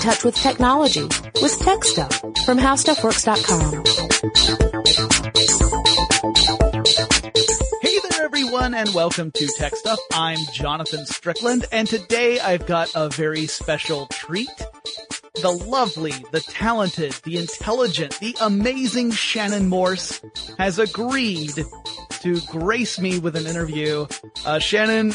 touch with technology with Tech Stuff from HowStuffWorks.com. Hey there everyone and welcome to Tech Stuff. I'm Jonathan Strickland and today I've got a very special treat. The lovely, the talented, the intelligent, the amazing Shannon Morse has agreed to grace me with an interview. Uh, Shannon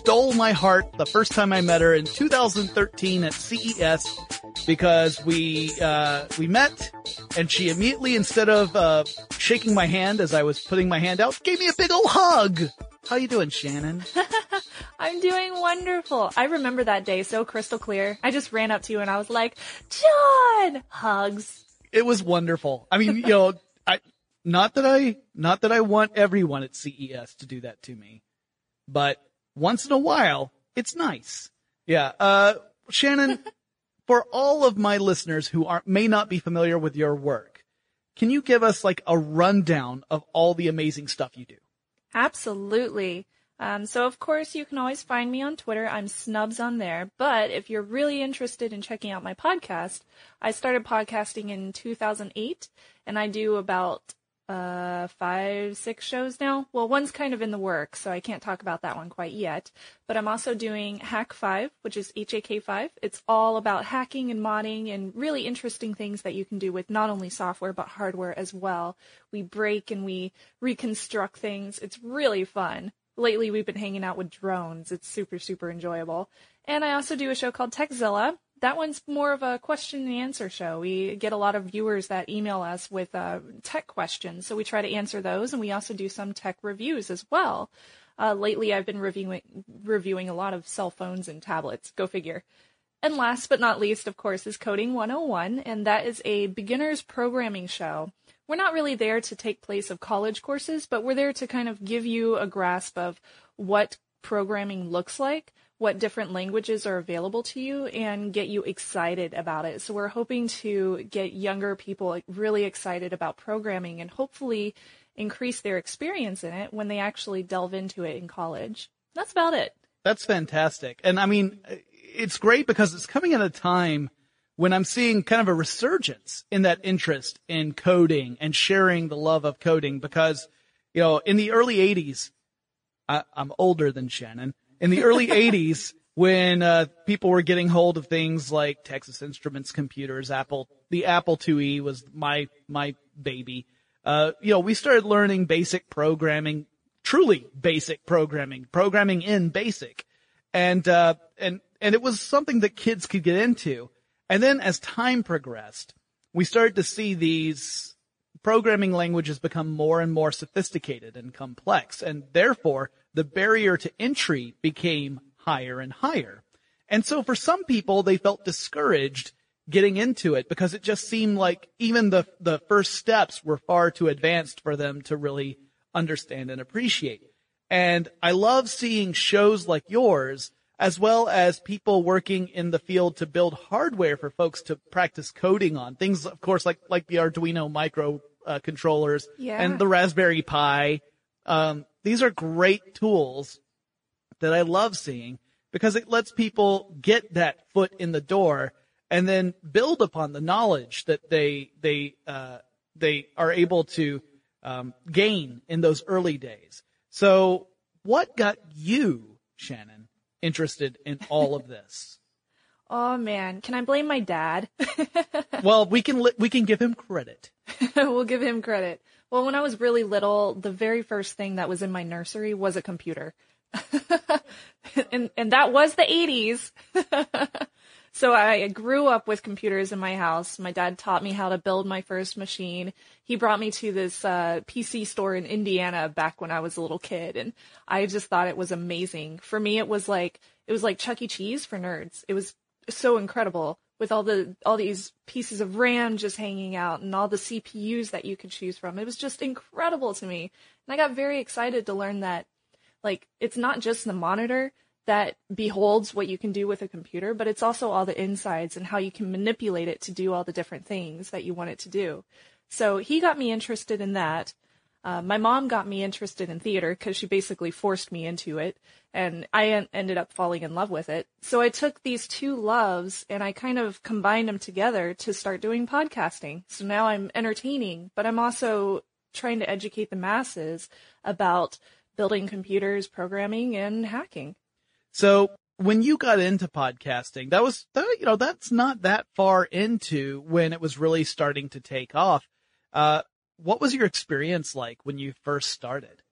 stole my heart the first time I met her in 2013 at CES because we uh, we met and she immediately instead of uh, shaking my hand as I was putting my hand out, gave me a big old hug. How you doing, Shannon? I'm doing wonderful. I remember that day so crystal clear. I just ran up to you and I was like, John! Hugs. It was wonderful. I mean, you know, I, not that I, not that I want everyone at CES to do that to me, but once in a while, it's nice. Yeah. Uh, Shannon, for all of my listeners who aren't, may not be familiar with your work, can you give us like a rundown of all the amazing stuff you do? Absolutely. Um, so of course you can always find me on Twitter. I'm Snubs on there. But if you're really interested in checking out my podcast, I started podcasting in 2008 and I do about uh, five, six shows now. Well, one's kind of in the works, so I can't talk about that one quite yet. But I'm also doing Hack 5, which is HAK5. It's all about hacking and modding and really interesting things that you can do with not only software, but hardware as well. We break and we reconstruct things. It's really fun. Lately, we've been hanging out with drones. It's super, super enjoyable. And I also do a show called Tekzilla, that one's more of a question and answer show. We get a lot of viewers that email us with uh, tech questions, so we try to answer those, and we also do some tech reviews as well. Uh, lately, I've been reviewing reviewing a lot of cell phones and tablets. Go figure. And last but not least, of course, is Coding 101, and that is a beginner's programming show. We're not really there to take place of college courses, but we're there to kind of give you a grasp of what programming looks like what different languages are available to you and get you excited about it. So we're hoping to get younger people really excited about programming and hopefully increase their experience in it when they actually delve into it in college. That's about it. That's fantastic. And I mean, it's great because it's coming at a time when I'm seeing kind of a resurgence in that interest in coding and sharing the love of coding because, you know, in the early 80s, I, am older than Shannon in the early 80s when uh, people were getting hold of things like Texas Instruments computers, Apple, the Apple IIe was my my baby. Uh, you know, we started learning basic programming, truly basic programming, programming in BASIC, and uh, and and it was something that kids could get into. And then as time progressed, we started to see these programming languages become more and more sophisticated and complex, and therefore the barrier to entry became higher and higher. And so for some people, they felt discouraged getting into it because it just seemed like even the, the first steps were far too advanced for them to really understand and appreciate. And I love seeing shows like yours as well as people working in the field to build hardware for folks to practice coding on things, of course, like, like the Arduino micro uh, controllers yeah. and the Raspberry Pi. Um, these are great tools that I love seeing because it lets people get that foot in the door and then build upon the knowledge that they they uh, they are able to um, gain in those early days. So, what got you, Shannon, interested in all of this? Oh man, can I blame my dad? well, we can li- we can give him credit. we'll give him credit. Well, when I was really little, the very first thing that was in my nursery was a computer. and and that was the 80s. so I grew up with computers in my house. My dad taught me how to build my first machine. He brought me to this uh, PC store in Indiana back when I was a little kid, and I just thought it was amazing. For me, it was like it was like Chuck E. Cheese for nerds. It was so incredible with all the all these pieces of RAM just hanging out and all the CPUs that you could choose from. It was just incredible to me. And I got very excited to learn that like it's not just the monitor that beholds what you can do with a computer, but it's also all the insides and how you can manipulate it to do all the different things that you want it to do. So he got me interested in that. Uh, my mom got me interested in theater because she basically forced me into it, and I en- ended up falling in love with it. So I took these two loves and I kind of combined them together to start doing podcasting. So now I'm entertaining, but I'm also trying to educate the masses about building computers, programming, and hacking. So when you got into podcasting, that was, that, you know, that's not that far into when it was really starting to take off. Uh, what was your experience like when you first started?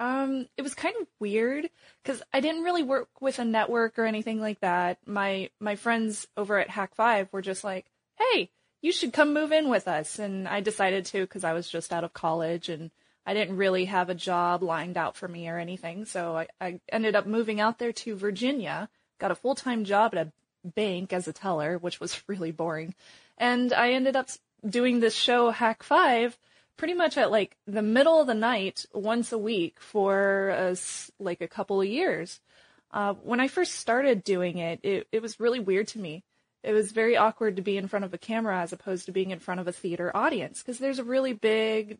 Um, it was kind of weird because I didn't really work with a network or anything like that. My my friends over at Hack Five were just like, "Hey, you should come move in with us," and I decided to because I was just out of college and I didn't really have a job lined out for me or anything. So I, I ended up moving out there to Virginia, got a full time job at a bank as a teller, which was really boring, and I ended up doing this show Hack Five pretty much at like the middle of the night once a week for a, like a couple of years. Uh, when I first started doing it, it, it was really weird to me. It was very awkward to be in front of a camera as opposed to being in front of a theater audience because there's a really big,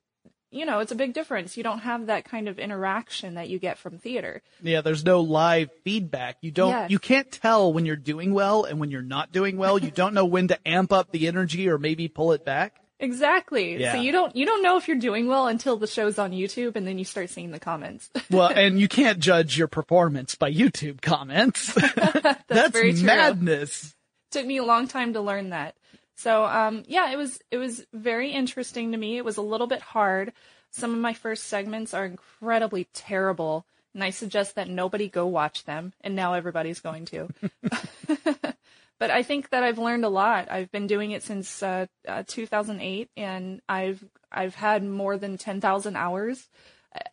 you know, it's a big difference. You don't have that kind of interaction that you get from theater. Yeah, there's no live feedback. You don't, Yes. you can't tell when you're doing well and when you're not doing well. You don't know when to amp up the energy or maybe pull it back. Exactly. Yeah. So you don't you don't know if you're doing well until the show's on YouTube and then you start seeing the comments. Well, and you can't judge your performance by YouTube comments. That's, very true. madness. took me a long time to learn that. So um, yeah, it was it was very interesting to me. It was a little bit hard. Some of my first segments are incredibly terrible, and I suggest that nobody go watch them. And now everybody's going to. But I think that I've learned a lot. I've been doing it since uh, uh, 2008, and I've I've had more than 10,000 hours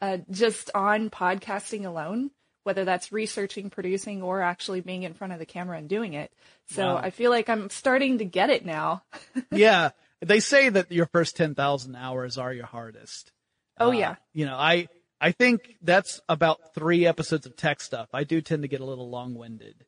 uh, just on podcasting alone. Whether that's researching, producing, or actually being in front of the camera and doing it. So Wow. I feel like I'm starting to get it now. yeah. They say that your first 10,000 hours are your hardest. Oh Uh, yeah. You know, I, I think that's about three episodes of tech stuff. I do tend to get a little long-winded.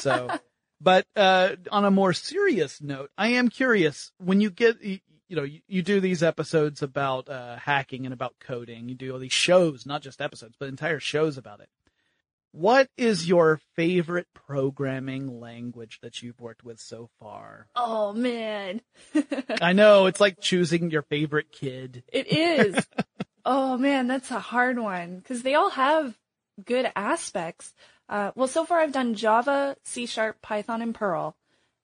So, but, uh, on a more serious note, I am curious when you get, you, you know, you, you do these episodes about, uh, hacking and about coding. You do all these shows, not just episodes, but entire shows about it. What is your favorite programming language that you've worked with so far? Oh man. I know it's like choosing your favorite kid. It is. oh man, that's a hard one because they all have good aspects. Uh, well, so far I've done Java, C Sharp, Python, and Perl,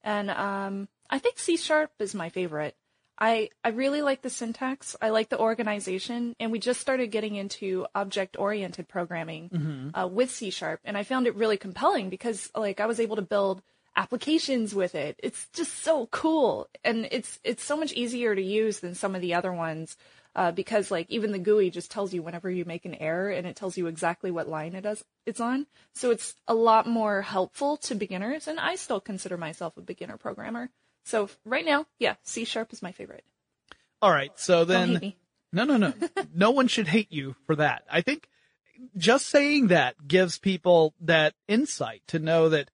and um, I think C Sharp is my favorite. I I really like the syntax. I like the organization, and we just started getting into object-oriented programming uh, with C Sharp, and I found it really compelling because like I was able to build applications with it. It's just so cool, and it's it's so much easier to use than some of the other ones. Uh, because like even the GUI just tells you whenever you make an error and it tells you exactly what line it is it's on. So it's a lot more helpful to beginners and I still consider myself a beginner programmer. So right now, yeah, C sharp is my favorite. All right. So then, no, no, no, no one should hate you for that. I think just saying that gives people that insight to know that,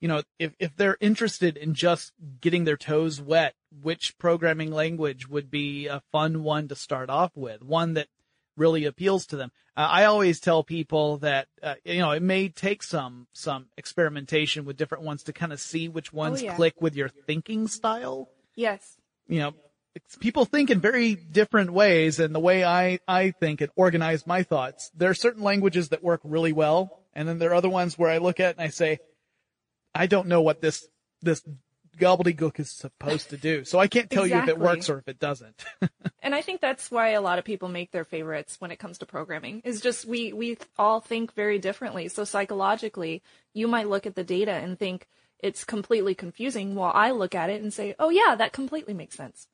you know, if, if they're interested in just getting their toes wet, which programming language would be a fun one to start off with, one that really appeals to them. Uh, I always tell people that, uh, you know, it may take some, some experimentation with different ones to kind of see which ones yeah. click with your thinking style Yes. you know, people think in very different ways and the way I, I think and organize my thoughts. There are certain languages that work really well. And then there are other ones where I look at and I say, I don't know what this, this gobbledygook is supposed to do. So I can't tell you if it works or if it doesn't. And I think that's why a lot of people make their favorites when it comes to programming. Is just we we all think very differently. So psychologically, you might look at the data and think it's completely confusing, while I look at it and say, "Oh yeah, that completely makes sense."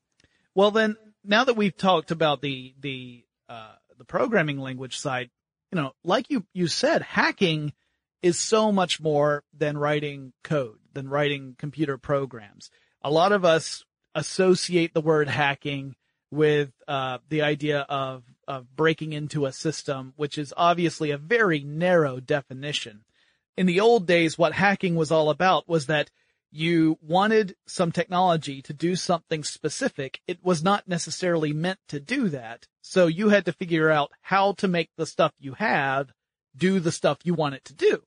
Well, then, now that we've talked about the the uh, the programming language side, you know, like you you said, hacking is so much more than writing code, than writing computer programs. A lot of us associate the word hacking with uh, the idea of of breaking into a system, which is obviously a very narrow definition. In the old days, what hacking was all about was that you wanted some technology to do something specific. It was not necessarily meant to do that. So you had to figure out how to make the stuff you have do the stuff you want it to do.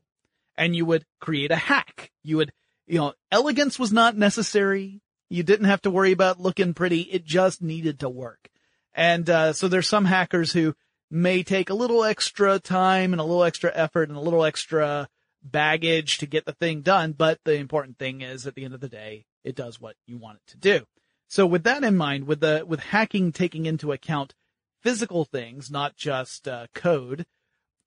And you would create a hack. You would, you know, elegance was not necessary. You didn't have to worry about looking pretty. It just needed to work. And, uh, so there's some hackers who may take a little extra time and a little extra effort and a little extra baggage to get the thing done. But the important thing is at the end of the day, it does what you want it to do. So with that in mind, with the, with hacking taking into account physical things, not just uh, code,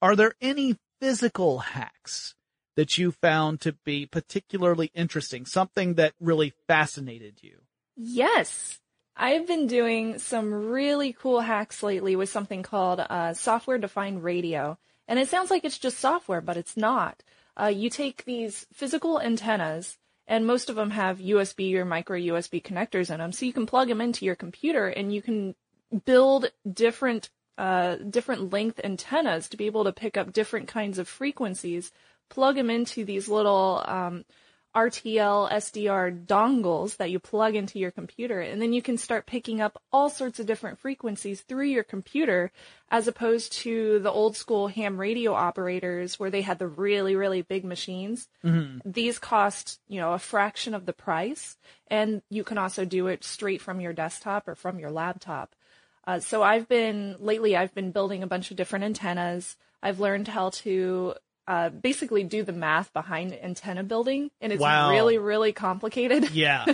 are there any physical hacks that you found to be particularly interesting? Something that really fascinated you? Yes. I've been doing some really cool hacks lately with something called uh, software defined radio. And it sounds like it's just software, but it's not. Uh, you take these physical antennas, and most of them have USB or micro USB connectors in them, so you can plug them into your computer and you can build different uh, different length antennas to be able to pick up different kinds of frequencies. Plug them into these little um, RTL SDR dongles that you plug into your computer, and then you can start picking up all sorts of different frequencies through your computer, as opposed to the old school ham radio operators where they had the really, really big machines. Mm-hmm. These cost, you know, a fraction of the price, and you can also do it straight from your desktop or from your laptop. Uh, so I've been lately, I've been building a bunch of different antennas. I've learned how to uh, basically do the math behind antenna building, and it's Wow. really, really complicated. Yeah.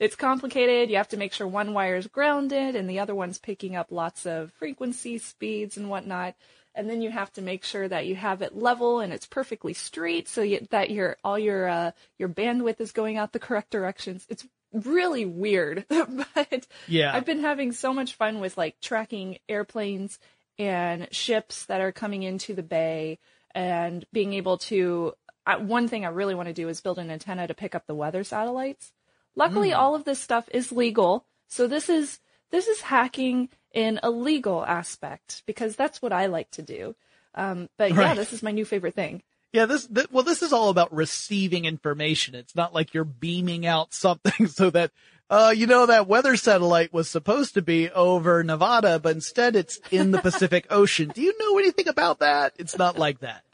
it's complicated. You have to make sure one wire is grounded and the other one's picking up lots of frequency, speeds, and whatnot. And then you have to make sure that you have it level and it's perfectly straight, so you, that your all your uh, your bandwidth is going out the correct directions. It's really weird, but Yeah. I've been having so much fun with like tracking airplanes and ships that are coming into the bay and being able to. Uh, one thing I really want to do is build an antenna to pick up the weather satellites. Luckily, all of this stuff is legal, so this is this is hacking in a legal aspect because that's what I like to do. Um, but yeah, this is my new favorite thing. Yeah, this, th- well, this is all about receiving information. It's not like you're beaming out something so that, uh, you know, that weather satellite was supposed to be over Nevada, but instead it's in the Pacific Ocean. Do you know anything about that? It's not like that.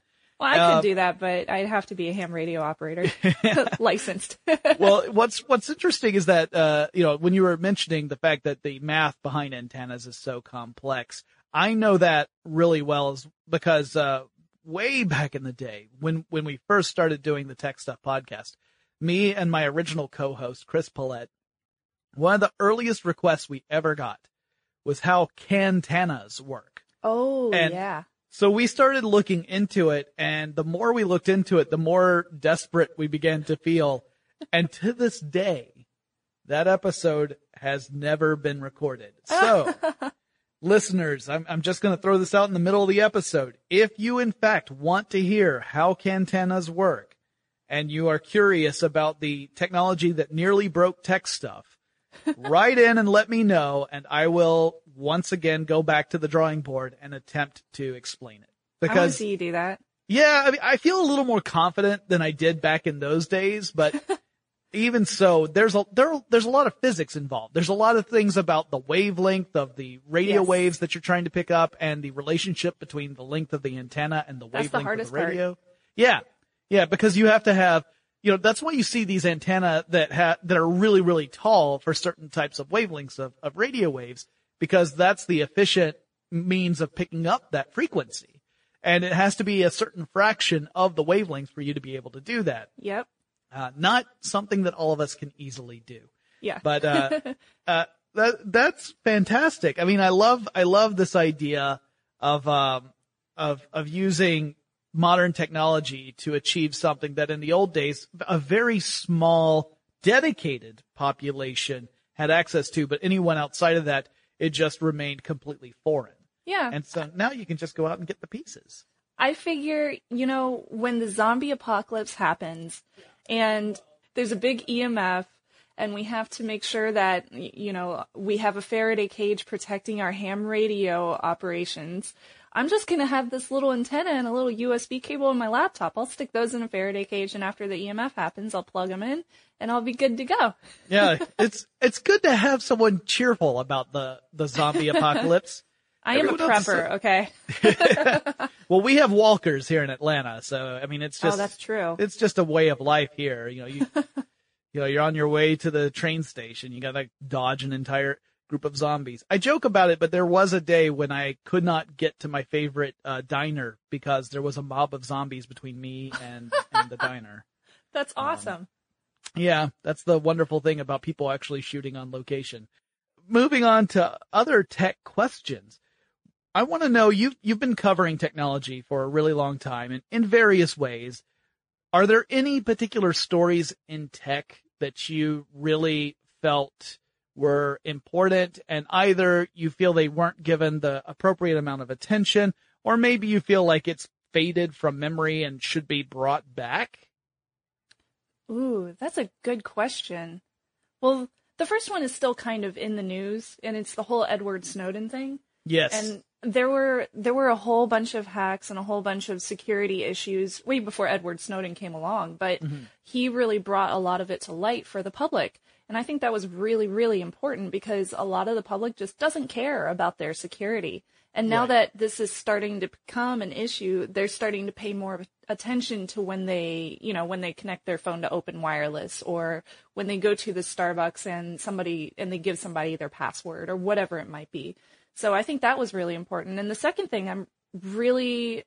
Well, I Uh, could do that, but I'd have to be a ham radio operator, licensed. well, what's what's interesting is that uh, you know when you were mentioning the fact that the math behind antennas is so complex, I know that really well is because uh, way back in the day when when we first started doing the Tech Stuff podcast, me and my original co-host Chris Pollette, one of the earliest requests we ever got was how antennas work. oh And- yeah. So we started looking into it and the more we looked into it, the more desperate we began to feel. And to this day, that episode has never been recorded. So listeners, I'm, I'm just going to throw this out in the middle of the episode. If you in fact want to hear how antennas work and you are curious about the technology that nearly broke tech stuff, write in and let me know and I will once again go back to the drawing board and attempt to explain it. Because I want to Because see you do that. yeah, I mean, I feel a little more confident than I did back in those days, but even so, there's a, there, there's a lot of physics involved. There's a lot of things about the wavelength of the radio Yes. waves that you're trying to pick up and the relationship between the length of the antenna and the That's wavelength hardest of the part. radio. Yeah. Yeah, because you have to have, you know, that's why you see these antenna that ha- that are really, really tall for certain types of wavelengths of, of radio waves, because that's the efficient means of picking up that frequency. And it has to be a certain fraction of the wavelength for you to be able to do that. Yep. Uh, not something that all of us can easily do. Yeah. But uh, uh, that that's fantastic. I mean, I love I love this idea of um of of using modern technology to achieve something that in the old days a very small dedicated population had access to, but anyone outside of that it just remained completely foreign. yeah. And so now you can just go out and get the pieces. I figure, you know, when the zombie apocalypse happens and there's a big EMF and we have to make sure that, you know, we have a Faraday cage protecting our ham radio operations, I'm just going to have this little antenna and a little USB cable in my laptop. I'll stick those in a Faraday cage and after the EMF happens, I'll plug them in and I'll be good to go. yeah, it's it's good to have someone cheerful about the the zombie apocalypse. I am a Everyone prepper, okay? Well, we have walkers here in Atlanta, so I mean, it's oh, just oh, that's true. it's just a way of life here. You know, you you know, you're on your way to the train station, you got to dodge an entire group of zombies. I joke about it, but there was a day when I could not get to my favorite uh, diner because there was a mob of zombies between me and and the diner. That's awesome. Yeah, that's the wonderful thing about people actually shooting on location. Moving on to other tech questions. I want to know you've you've been covering technology for a really long time and in various ways. Are there any particular stories in tech that you really felt were important and either you feel they weren't given the appropriate amount of attention or maybe you feel like it's faded from memory and should be brought back? Ooh, that's a good question. Well, the first one is still kind of in the news, and it's the whole Edward Snowden thing. Yes. And there were there were a whole bunch of hacks and a whole bunch of security issues way before Edward Snowden came along, but mm-hmm. he really brought a lot of it to light for the public. And I think that was really really important because a lot of the public just doesn't care about their security. And now Right. that this is starting to become an issue, they're starting to pay more attention to when they, you know, when they connect their phone to open wireless or when they go to the Starbucks and somebody and they give somebody their password or whatever it might be. So I think that was really important. And the second thing I'm really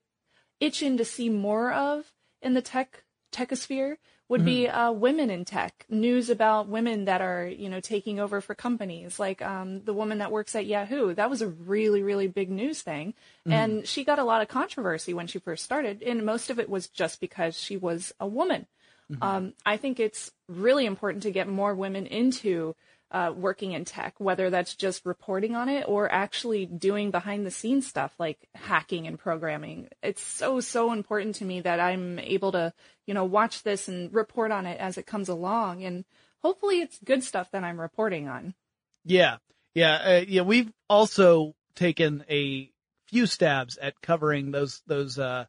itching to see more of in the tech techosphere would be uh, women in tech. News about women that are you know taking over for companies. Like um, the woman that works at yahoo. That was a really really big news thing. And she got a lot of controversy when she first started. And most of it was just because she was a woman. Um, i think it's really important to get more women into uh, working in tech, whether that's just reporting on it or actually doing behind the scenes stuff like hacking and programming. It's so, so important to me that I'm able to, you know, watch this and report on it as it comes along. And hopefully it's good stuff that I'm reporting on. Yeah, yeah, uh, yeah. We've also taken a few stabs at covering those those uh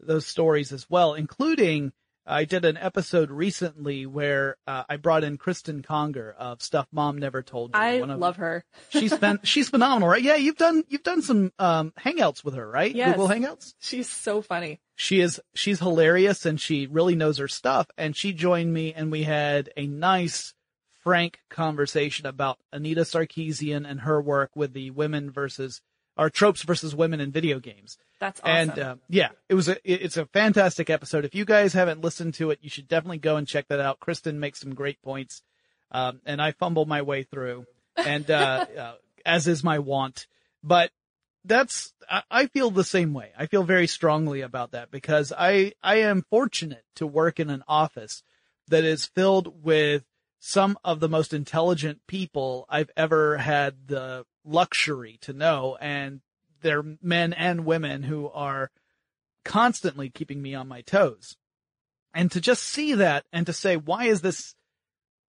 those stories as well, including I did an episode recently where uh, I brought in Cristen Conger of Stuff Mom Never Told You. I love her. she's been she's phenomenal, right? Yeah, you've done you've done some um hangouts with her, right? Yes. Google Hangouts. She's so funny. She is she's hilarious and she really knows her stuff. And she joined me and we had a nice, frank conversation about Anita Sarkeesian and her work with the women versus or tropes versus women in video games. That's awesome. And uh, yeah, it was a it's a fantastic episode. If you guys haven't listened to it, you should definitely go and check that out. Cristen makes some great points, um, and I fumble my way through, and uh, uh, as is my wont. But that's I, I feel the same way. I feel very strongly about that because I I am fortunate to work in an office that is filled with some of the most intelligent people I've ever had the luxury to know, and they're men and women who are constantly keeping me on my toes. And to just see that and to say, why is this,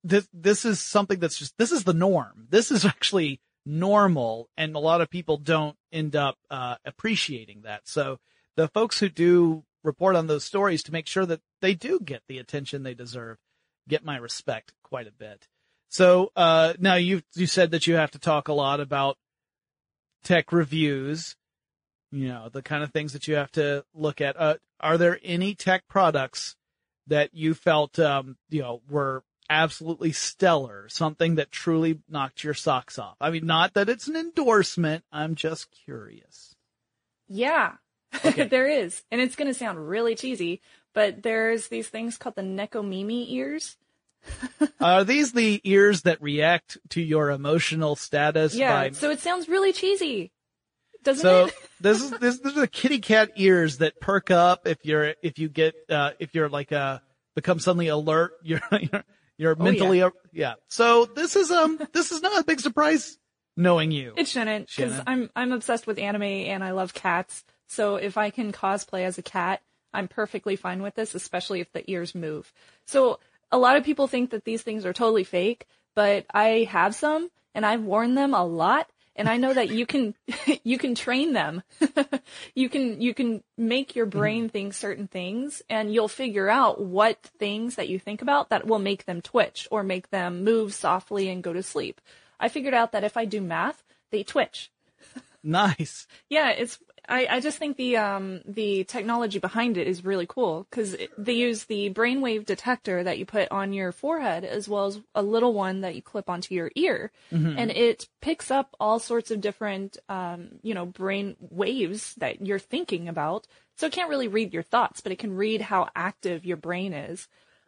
this, this is something that's just, this is the norm. This is actually normal. And a lot of people don't end up, uh, appreciating that. So the folks who do report on those stories to make sure that they do get the attention they deserve, get my respect quite a bit. So, uh, now you, you said that you have to talk a lot about tech reviews, you know, the kind of things that you have to look at. Uh, are there any tech products that you felt, um, you know, were absolutely stellar, something that truly knocked your socks off? I mean, not that it's an endorsement. I'm just curious. Yeah, Okay. there is. And it's going to sound really cheesy, but there's these things called the Nekomimi ears. Are these the ears that react to your emotional status Yeah, by so it sounds really cheesy. Doesn't So it? this is this these are the kitty cat ears that perk up if you're if you get uh if you're like uh become suddenly alert you're you're, you're Oh, mentally yeah. yeah. So this is um this is not a big surprise knowing you. It shouldn't, because I'm I'm obsessed with anime and I love cats. So if I can cosplay as a cat, I'm perfectly fine with this, especially if the ears move. So a lot of people think that these things are totally fake, but I have some and I've worn them a lot, And I know that you can, you can train them. you can, you can make your brain mm-hmm. think certain things and you'll figure out what things that you think about that will make them twitch or make them move softly and go to sleep. I figured out that if I do math, they twitch. Nice. Yeah, it's I, I just think the um the technology behind it is really cool because they use the brainwave detector that you put on your forehead as well as a little one that you clip onto your ear, and it picks up all sorts of different um you know brain waves that you're thinking about. So it can't really read your thoughts, but it can read how active your brain is,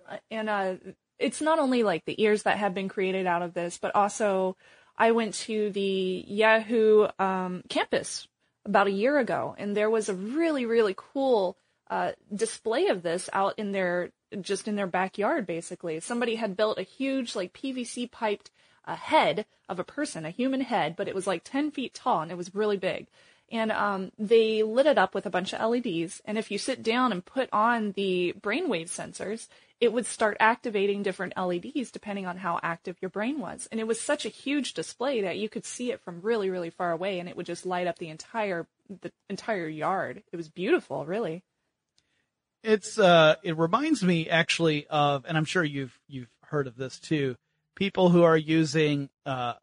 Uh, and uh it's not only like the ears that have been created out of this, but also I went to the Yahoo um, campus about a year ago, and there was a really, really cool uh, display of this out in their just in their backyard. Basically, somebody had built a huge like PVC piped uh, head of a person, a human head, but it was like ten feet tall and it was really big. And um, they lit it up with a bunch of LEDs, and if you sit down and put on the brainwave sensors, it would start activating different LEDs depending on how active your brain was. And it was such a huge display that you could see it from really, really far away and it would just light up the entire the entire yard. It was beautiful, really. It's uh it reminds me actually of and I'm sure you've you've heard of this too. People who are using uh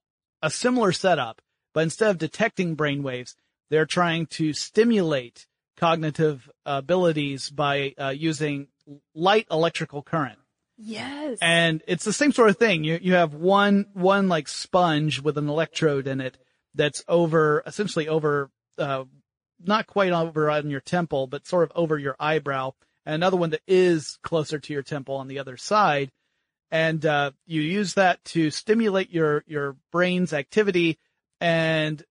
a similar setup, but instead of detecting brainwaves, they're trying to stimulate cognitive abilities by uh, using light electrical current. Yes. And it's the same sort of thing. You you have one one like sponge with an electrode in it that's over essentially over uh not quite over on your temple, but sort of over your eyebrow, and another one that is closer to your temple on the other side. And uh you use that to stimulate your your brain's activity and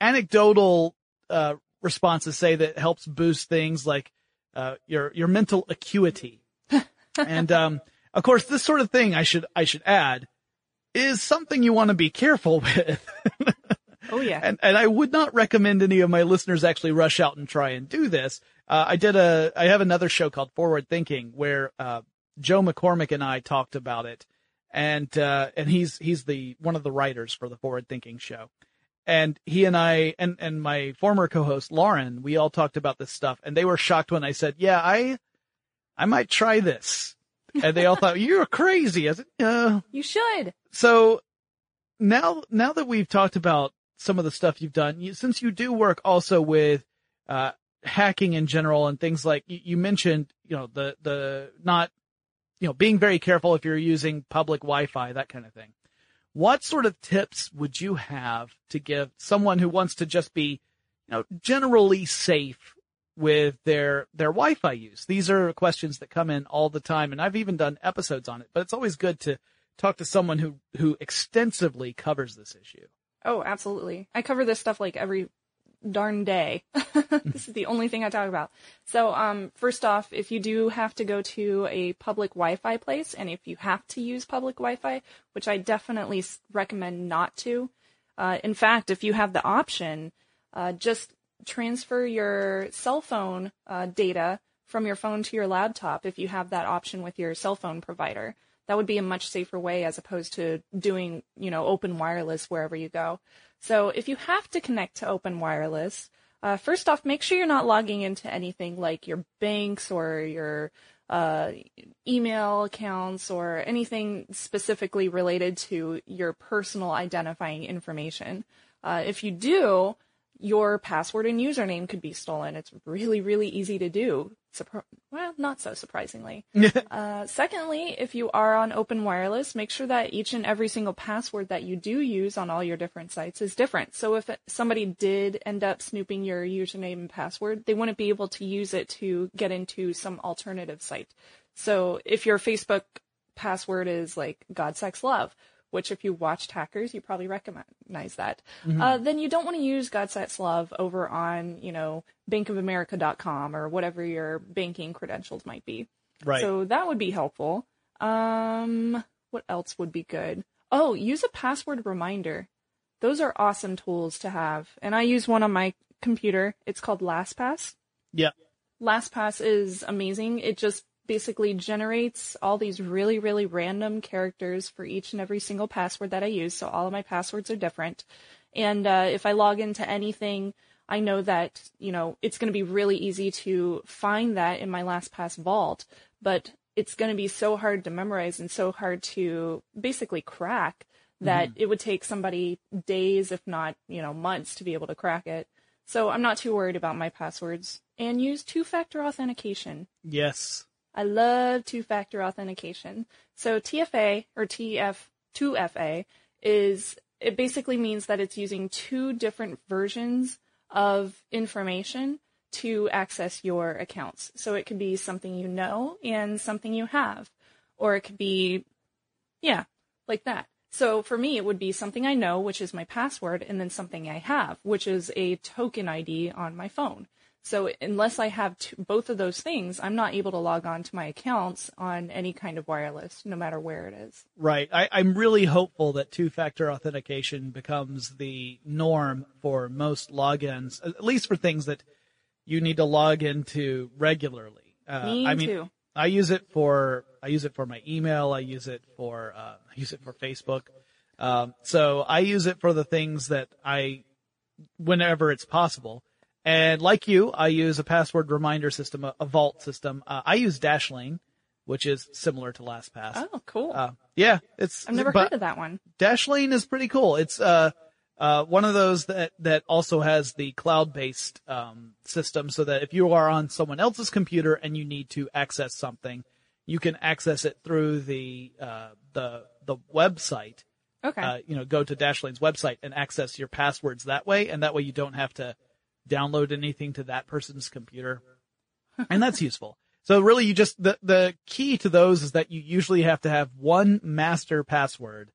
anecdotal uh responses say that helps boost things like uh your your mental acuity. and um of course, this sort of thing I should I should add is something you want to be careful with. oh yeah. and and I would not recommend any of my listeners actually rush out and try and do this. Uh, I did a I have another show called Forward Thinking where uh, Joe McCormick and I talked about it, and uh, and he's he's the one of the writers for the Forward Thinking show. And he and I and and my former co-host Lauren, we all talked about this stuff, and they were shocked when I said, "Yeah, I I might try this." and they all thought you're crazy. I said, uh, you should. so now, now that we've talked about some of the stuff you've done, you, since you do work also with, uh, hacking in general and things like you, you mentioned, you know, the, the not, you know, being very careful if you're using public Wi-Fi, that kind of thing. What sort of tips would you have to give someone who wants to just be, you know, generally safe with their their Wi-Fi use? These are questions that come in all the time, and I've even done episodes on it. But it's always good to talk to someone who who extensively covers this issue. Oh, absolutely. I cover this stuff like every darn day. this is the only thing I talk about. So, um, first off, if you do have to go to a public Wi-Fi place, and if you have to use public Wi-Fi, which I definitely recommend not to, uh, in fact, if you have the option, uh, just transfer your cell phone uh, data from your phone to your laptop if you have that option with your cell phone provider. That would be a much safer way as opposed to doing, you know, open wireless wherever you go. So if you have to connect to open wireless, uh, first off, make sure you're not logging into anything like your banks or your uh, email accounts or anything specifically related to your personal identifying information. Uh, if you do, your password and username could be stolen. It's really, really easy to do. Surpri- well, not so surprisingly. uh, secondly, if you are on open wireless, make sure that each and every single password that you do use on all your different sites is different. So if somebody did end up snooping your username and password, they wouldn't be able to use it to get into some alternative site. So if your Facebook password is like God, Sex, Love, which if you watched Hackers, you probably recognize that. Uh, then you don't want to use God Sex Love over on, you know, bankofamerica.com or whatever your banking credentials might be. Right. So that would be helpful. Um, what else would be good? Oh, use a password reminder. Those are awesome tools to have. And I use one on my computer. It's called LastPass. yeah. LastPass is amazing. It just basically generates all these really, really random characters for each and every single password that I use. So all of my passwords are different. And uh, if I log into anything, I know that you know it's going to be really easy to find that in my LastPass vault, but it's going to be so hard to memorize and so hard to basically crack that it would take somebody days, if not you know months, to be able to crack it. So I'm not too worried about my passwords and use two-factor authentication. Yes. I love two-factor authentication. So TFA or TF2FA is it basically means that it's using two different versions of information to access your accounts. So it could be something you know and something you have, or it could be, yeah, like that. So for me, it would be something I know, which is my password, and then something I have, which is a token ID on my phone. So unless I have two, both of those things, I'm not able to log on to my accounts on any kind of wireless, no matter where it is. Right. I, I'm really hopeful that two factor authentication becomes the norm for most logins, at least for things that you need to log into regularly. Uh, Me I mean, too. I use it for I use it for my email. I use it for uh, I use it for Facebook. Um, so I use it for the things that I, whenever it's possible. And like you, I use a password reminder system, a, a vault system. Uh, I use Dashlane, which is similar to LastPass. Oh, cool. Uh, yeah, it's I've never heard of that one. Dashlane is pretty cool. It's uh uh one of those that that also has the cloud-based um system so that if you are on someone else's computer and you need to access something, you can access it through the uh the the website. Okay. Uh you know, go to Dashlane's website and access your passwords that way and that way you don't have to download anything to that person's computer. and that's useful. So really you just, the, the key to those is that you usually have to have one master password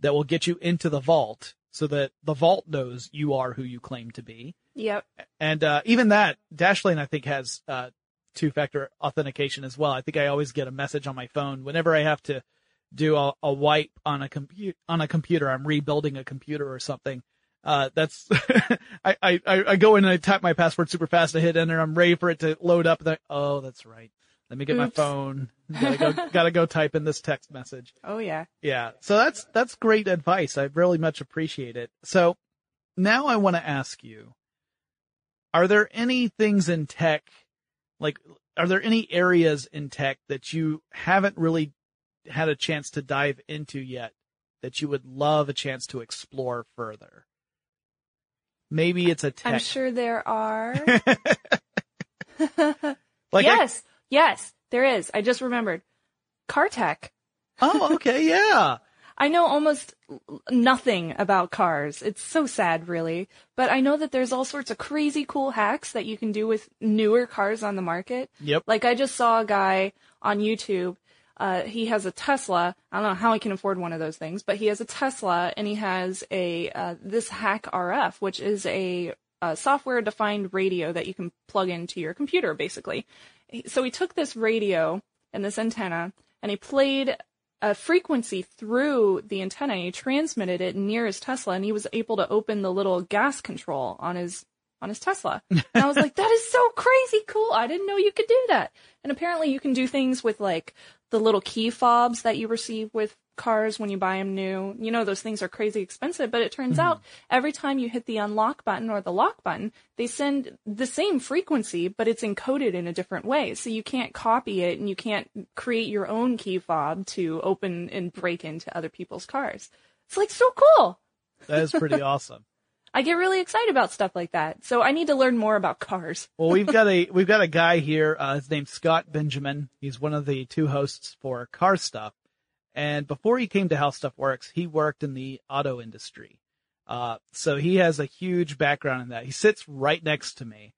that will get you into the vault so that the vault knows you are who you claim to be. yep. And, uh, even that, Dashlane I think has, uh, two factor authentication as well. I think I always get a message on my phone whenever I have to do a, a wipe on a computer, on a computer. I'm rebuilding a computer or something. Uh, that's, I, I, I go in and I type my password super fast. I hit enter. I'm ready for it to load up. And I, oh, that's right. Let me get my phone. Gotta go, gotta go type in this text message. Oh yeah. Yeah. So that's, that's great advice. I really much appreciate it. So now I want to ask you, are there any things in tech, like, are there any areas in tech that you haven't really had a chance to dive into yet that you would love a chance to explore further? Maybe it's a tech. I'm sure there are. like I- yes. yes, there is. I just remembered. Car tech. oh, okay. Yeah. I know almost nothing about cars. It's so sad, really. But I know that there's all sorts of crazy cool hacks that you can do with newer cars on the market. Yep. Like I just saw a guy on YouTube. Uh, he has a Tesla. I don't know how he can afford one of those things, but he has a Tesla and he has a uh, this HackRF, which is a, a software-defined radio that you can plug into your computer, basically. So he took this radio and this antenna and he played a frequency through the antenna. He transmitted it near his Tesla, and he was able to open the little gas control on his on his Tesla. And I was like, that is so crazy cool. I didn't know you could do that. And apparently, you can do things with like the little key fobs that you receive with cars when you buy them new. You know, those things are crazy expensive, but it turns mm-hmm. out every time you hit the unlock button or the lock button, they send the same frequency, but it's encoded in a different way. So you can't copy it and you can't create your own key fob to open and break into other people's cars. It's like so cool. That is pretty awesome. I get really excited about stuff like that. So I need to learn more about cars. Well, we've got a we've got a guy here. Uh, his name's Scott Benjamin. He's one of the two hosts for Car Stuff. And before he came to How Stuff Works, he worked in the auto industry. Uh, so he has a huge background in that. He sits right next to me,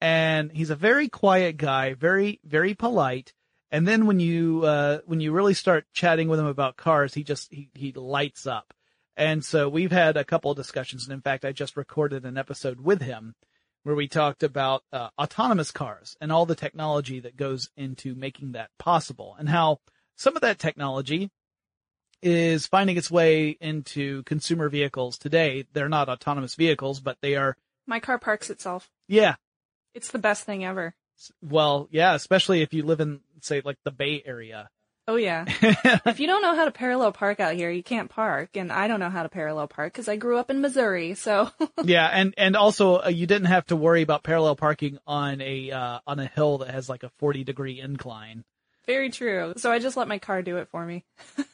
and he's a very quiet guy, very very polite. And then when you uh, when you really start chatting with him about cars, he just he he lights up. And so we've had a couple of discussions, and in fact, I just recorded an episode with him where we talked about uh, autonomous cars and all the technology that goes into making that possible, and how some of that technology is finding its way into consumer vehicles today. They're not autonomous vehicles, but they are, My car parks itself. yeah, It's the best thing ever. well, yeah, especially if you live in, say, like the Bay Area. Oh yeah. if you don't know how to parallel park out here, you can't park. And I don't know how to parallel park because I grew up in Missouri. So yeah, and and also uh, you didn't have to worry about parallel parking on a uh, on a hill that has like a forty degree incline. very true. So I just let my car do it for me.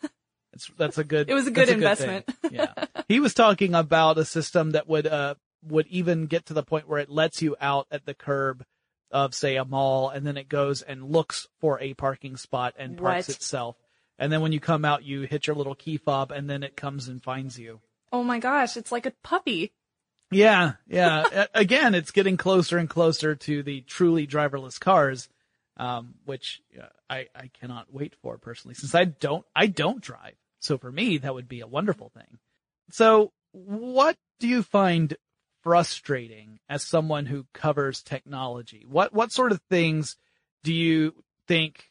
It's that's a good. It was a good that's investment. thing. yeah, he was talking about a system that would uh would even get to the point where it lets you out at the curb of say a mall, and then it goes and looks for a parking spot and parks What? itself. And then when you come out, you hit your little key fob, and then it comes and finds you. Oh my gosh, it's like a puppy. Yeah, yeah. Again, it's getting closer and closer to the truly driverless cars, um, which uh, I I cannot wait for personally, since I don't I don't drive. So for me, that would be a wonderful thing. So, what do you find frustrating as someone who covers technology? What what sort of things do you think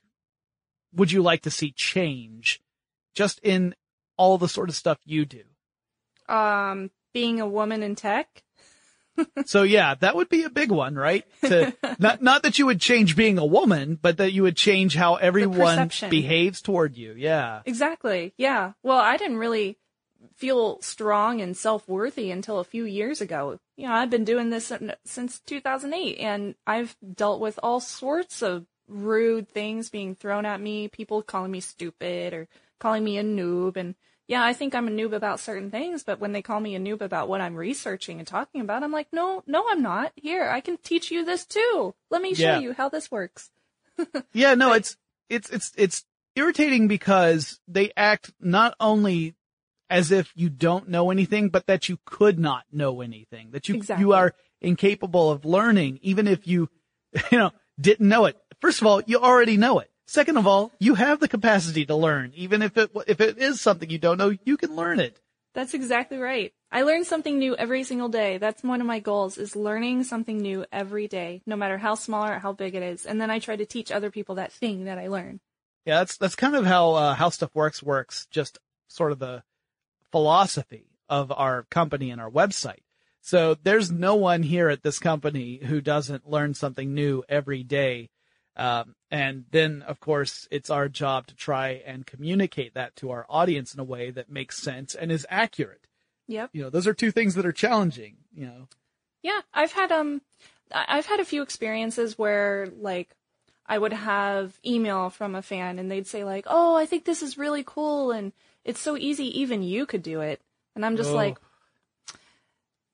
would you like to see change, just in all the sort of stuff you do? Um, being a woman in tech. So yeah, that would be a big one, right? To, not not that you would change being a woman, but that you would change how everyone behaves toward you. Yeah. Exactly. Yeah. Well, I didn't really feel strong and self-worthy until a few years ago. You know, I've been doing this since 2008 and I've dealt with all sorts of rude things being thrown at me, people calling me stupid or calling me a noob and yeah, I think I'm a noob about certain things, but when they call me a noob about what I'm researching and talking about, I'm like, no, no, I'm not. Here, I can teach you this too. Let me show Yeah. you how this works. Yeah, no, it's it's it's it's irritating because they act not only as if you don't know anything, but that you could not know anything. That you Exactly. you are incapable of learning, even if you you know didn't know it. First of all, you already know it. Second of all, you have the capacity to learn, even if it if it is something you don't know, you can learn it. That's exactly right. I learn something new every single day. That's one of my goals is learning something new every day, no matter how small or how big it is. And then I try to teach other people that thing that I learn. Yeah, that's that's kind of how uh, how stuff works works. Just sort of the philosophy of our company and our website. So there's no one here at this company who doesn't learn something new every day. Um, and then, of course, it's our job to try and communicate that to our audience in a way that makes sense and is accurate. Yep. You know, those are two things that are challenging. You know, Yeah, I've had um I've had a few experiences where like I would have email from a fan and they'd say like, "Oh, I think this is really cool and it's so easy even you could do it." And I'm just Oh. like,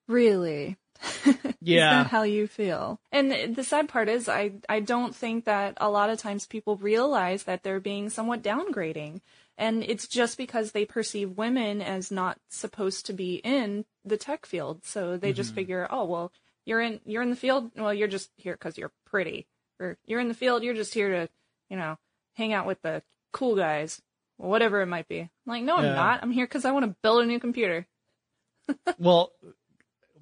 "Really?" yeah, Is that how you feel? And the sad part is, I I don't think that a lot of times people realize that they're being somewhat downgrading, and it's just because they perceive women as not supposed to be in the tech field, so they just mm-hmm. figure, oh well, you're in you're in the field, well you're just here because you're pretty, or you're in the field, you're just here to, you know, hang out with the cool guys, whatever it might be. I'm like, no, I'm Yeah. not. I'm here because I want to build a new computer. well,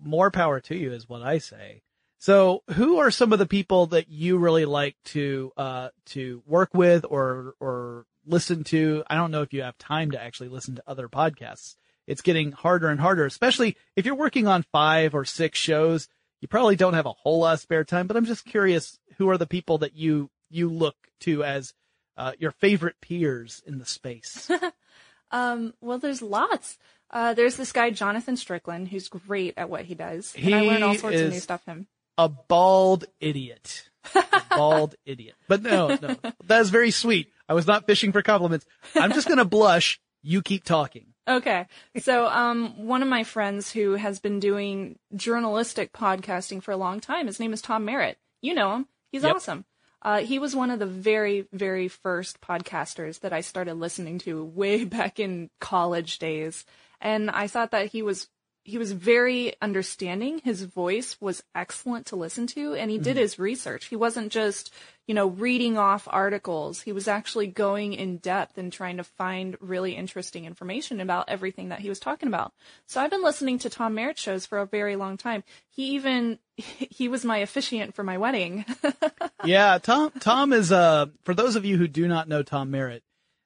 more power to you is what I say. So, who are some of the people that you really like to uh, to work with or or listen to? I don't know if you have time to actually listen to other podcasts. It's getting harder and harder, especially if you're working on five or six shows. You probably don't have a whole lot of spare time, but I'm just curious, who are the people that you you look to as uh, your favorite peers in the space? Um, well, there's lots. Uh, there's this guy Jonathan Strickland who's great at what he does, and I He learn all sorts of new is- stuff him. a bald idiot. A bald idiot. But no, no, that's very sweet. I was not fishing for compliments. I'm just going to blush. You keep talking. Okay, so um, one of my friends who has been doing journalistic podcasting for a long time, his name is Tom Merritt. You know him. He's Yep. awesome. Uh, he was one of the very, very first podcasters that I started listening to way back in college days, and I thought that he was he was very understanding. His voice was excellent to listen to, and he did his research. He wasn't just, you know, reading off articles. He was actually going in depth and trying to find really interesting information about everything that he was talking about. So I've been listening to Tom Merritt shows for a very long time. He even he was my officiant for my wedding. Yeah, Tom. Tom is uh for those of you who do not know Tom Merritt,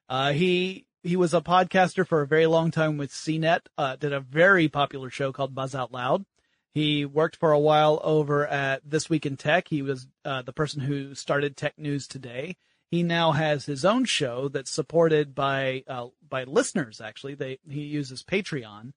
uh he he was a podcaster for a very long time with CNET. Uh, did a very popular show called Buzz Out Loud. He worked for a while over at This Week in Tech. He was uh, the person who started Tech News Today, he now has his own show that's supported by uh, by listeners. Actually, they he uses Patreon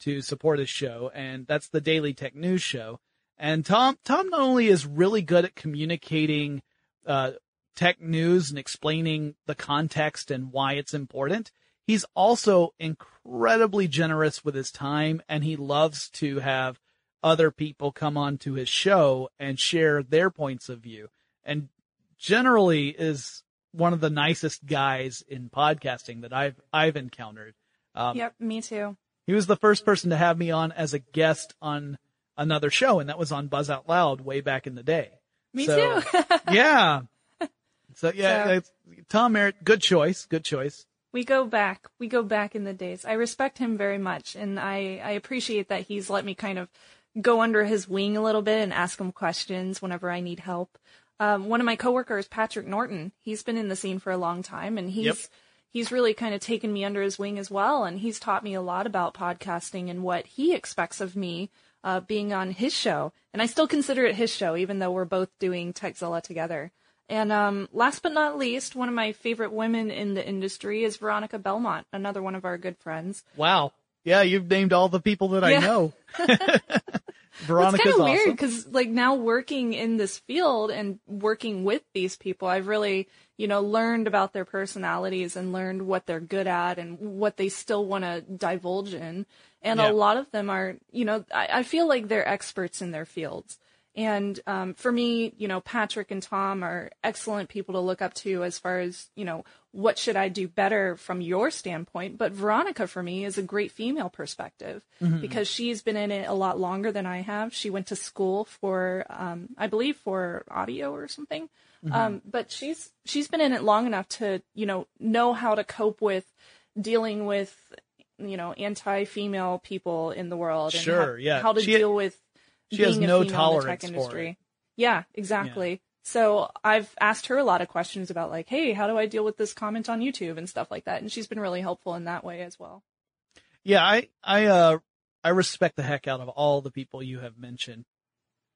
to support his show, and that's the Daily Tech News Show. And Tom Tom not only is really good at communicating uh, tech news and explaining the context and why it's important. He's also incredibly generous with his time, and he loves to have other people come on to his show and share their points of view. And generally is one of the nicest guys in podcasting that I've I've encountered. Um, yep, me too. He was the first person to have me on as a guest on another show, and that was on Buzz Out Loud way back in the day. Me so, too. yeah. So yeah, so, Tom Merritt, good choice, good choice. We go back, we go back in the days. I respect him very much, and I I appreciate that he's let me kind of go under his wing a little bit and ask him questions whenever I need help. Um, one of my coworkers, Patrick Norton, he's been in the scene for a long time, and he's yep. he's really kind of taken me under his wing as well, and he's taught me a lot about podcasting and what he expects of me uh, being on his show. And I still consider it his show, even though we're both doing Tekzilla together. And um, last but not least, one of my favorite women in the industry is Veronica Belmont, another one of our good friends. Wow. Yeah, you've named all the people that yeah. I know. Veronica's it's kind of awesome. weird because like now working in this field and working with these people, I've really you know learned about their personalities and learned what they're good at and what they still want to divulge in. And yeah. a lot of them are, you know, I, I feel like they're experts in their fields. And um, for me, you know, Patrick and Tom are excellent people to look up to as far as, you know, what should I do better from your standpoint. But Veronica, for me, is a great female perspective mm-hmm. because she's been in it a lot longer than I have. She went to school for, um, I believe, for audio or something. Mm-hmm. Um, but she's she's been in it long enough to, you know, know how to cope with dealing with, you know, anti-female people in the world. And sure, how, yeah. How to she, deal with she has no tolerance for it. Yeah, exactly. Yeah. So I've asked her a lot of questions about like, hey, how do I deal with this comment on YouTube and stuff like that, and she's been really helpful in that way as well. Yeah, I I uh I respect the heck out of all the people you have mentioned.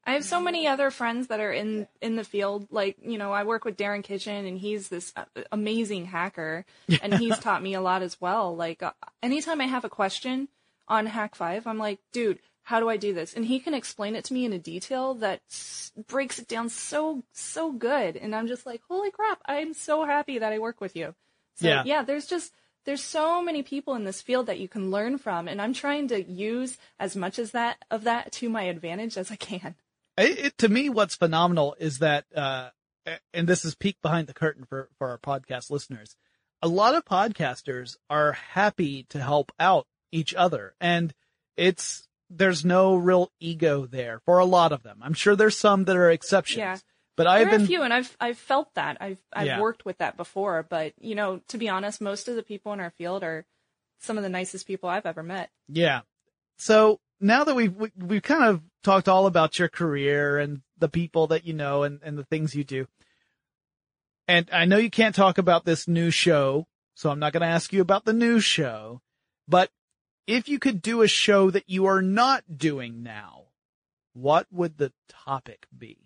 I have so many other friends that are in in the field. Like, you know, I work with Darren Kitchen, and he's this uh, amazing hacker, and he's taught me a lot as well. Like, uh, anytime I have a question on Hak5, I'm like, dude, how do I do this? And he can explain it to me in a detail that s- breaks it down so, so good. And I'm just like, holy crap, I'm so happy that I work with you. So yeah, yeah there's just, there's so many people in this field that you can learn from. And I'm trying to use as much as that of that to my advantage as I can. It, it, to me, what's phenomenal is that, uh, and this is peek behind the curtain for, for our podcast listeners. A lot of podcasters are happy to help out each other. And it's, there's no real ego there for a lot of them. I'm sure there's some that are exceptions. Yeah. But I've been a few, and I've I've felt that. I've I've yeah. worked with that before. But you know, to be honest, most of the people in our field are some of the nicest people I've ever met. Yeah. So now that we've we, have we have kind of talked all about your career and the people that you know and and the things you do, and I know you can't talk about this new show, so I'm not going to ask you about the new show. But if you could do a show that you are not doing now, what would the topic be?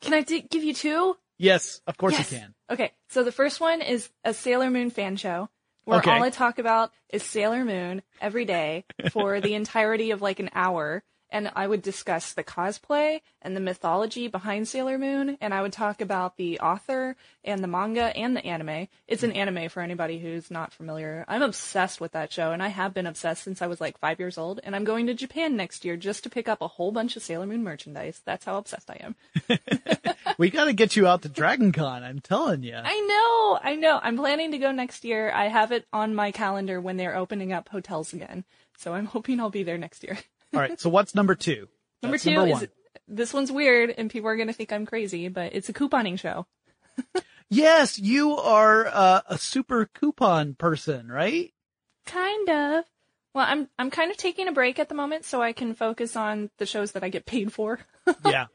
Can I d- give you two? Yes, of course yes. you can. Okay, so the first one is a Sailor Moon fan show where okay. all I talk about is Sailor Moon every day for the entirety of like an hour and I would discuss the cosplay and the mythology behind Sailor Moon, and I would talk about the author and the manga and the anime. It's an anime for anybody who's not familiar. I'm obsessed with that show, and I have been obsessed since I was like five years old, and I'm going to Japan next year just to pick up a whole bunch of Sailor Moon merchandise. That's how obsessed I am. we got to get you out to Dragon Con, I'm telling you. I know, I know. I'm planning to go next year. I have it on my calendar when they're opening up hotels again. So I'm hoping I'll be there next year. All right. So what's number two? Number That's two number is this one's weird, and people are going to think I'm crazy, but it's a couponing show. yes, you are uh, a super coupon person, right? Kind of. Well, I'm I'm kind of taking a break at the moment so I can focus on the shows that I get paid for. yeah.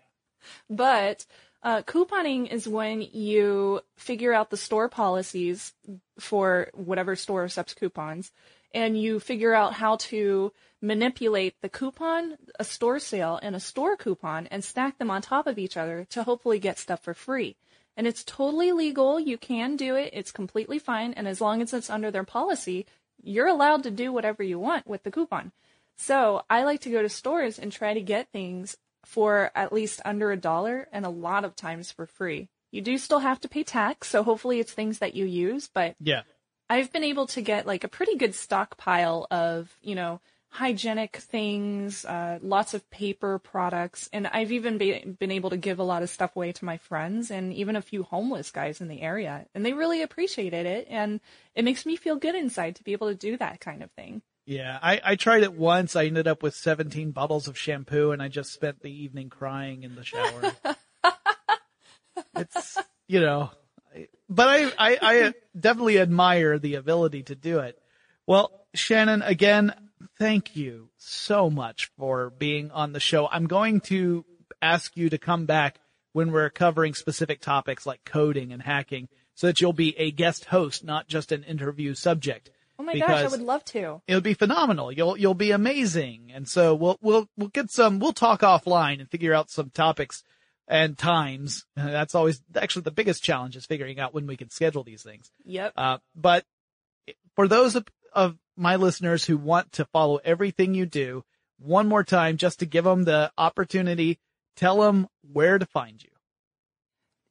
But uh, couponing is when you figure out the store policies for whatever store accepts coupons, and you figure out how to manipulate the coupon, a store sale, and a store coupon and stack them on top of each other to hopefully get stuff for free. And it's totally legal. You can do it. It's completely fine. And as long as it's under their policy, you're allowed to do whatever you want with the coupon. So I like to go to stores and try to get things for at least under a dollar and a lot of times for free. You do still have to pay tax, so hopefully it's things that you use, but Yeah. I've been able to get like a pretty good stockpile of, you know, hygienic things, uh, lots of paper products, and I've even be- been able to give a lot of stuff away to my friends and even a few homeless guys in the area, and they really appreciated it, and it makes me feel good inside to be able to do that kind of thing. Yeah, I, I tried it once. I ended up with 17 bottles of shampoo and I just spent the evening crying in the shower. it's, you know, but I, I, I definitely admire the ability to do it. Well, Shannon, again, thank you so much for being on the show. I'm going to ask you to come back when we're covering specific topics like coding and hacking so that you'll be a guest host, not just an interview subject. Oh my gosh, I would love to. it would be phenomenal. You'll you'll be amazing. And so we'll we'll we'll get some we'll talk offline and figure out some topics and times. That's always actually the biggest challenge is figuring out when we can schedule these things. Yep. Uh, but for those of, of my listeners who want to follow everything you do, one more time, just to give them the opportunity, tell them where to find you.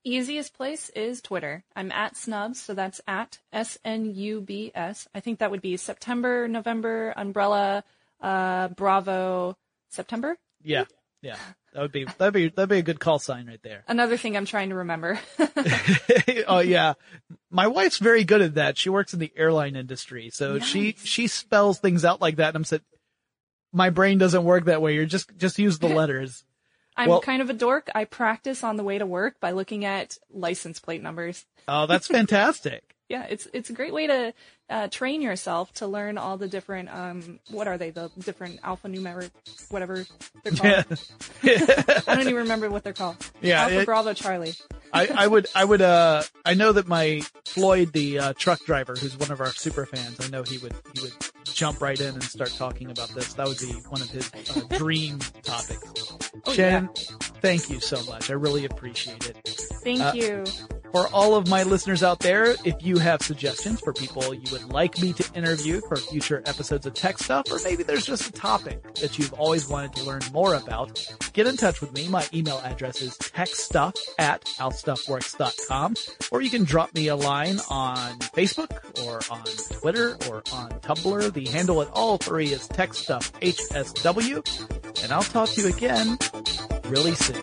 Easiest place is Twitter. I'm at Snubs, so that's at S N U B S. I think that would be September, November, Umbrella, uh, Bravo, September. Yeah, yeah, that would be that'd be that'd be a good call sign right there. Another thing I'm trying to remember. oh yeah. My wife's very good at that. She works in the airline industry. So she, she spells things out like that. And I'm said, my brain doesn't work that way. You're just, just use the letters. I'm Well- kind of a dork. I practice on the way to work by looking at license plate numbers. Oh, that's fantastic. Yeah, it's it's a great way to uh, train yourself to learn all the different um what are they the different alphanumeric whatever they're called. Yeah. I don't even remember what they're called. Yeah, Alpha it- Bravo Charlie. I, I would, I would, uh, I know that my Floyd, the uh, truck driver, who's one of our super fans, I know he would, he would jump right in and start talking about this. That would be one of his uh, dream topics. Oh, Shannon, thank you so much. I really appreciate it. Thank Uh, you. For all of my listeners out there, if you have suggestions for people you would like me to interview for future episodes of Tech Stuff, or maybe there's just a topic that you've always wanted to learn more about, get in touch with me. My email address is techstuff at howstuffworks.com, or you can drop me a line on Facebook or on Twitter or on Tumblr. The handle at all three is techstuffhsw, and I'll talk to you again really soon.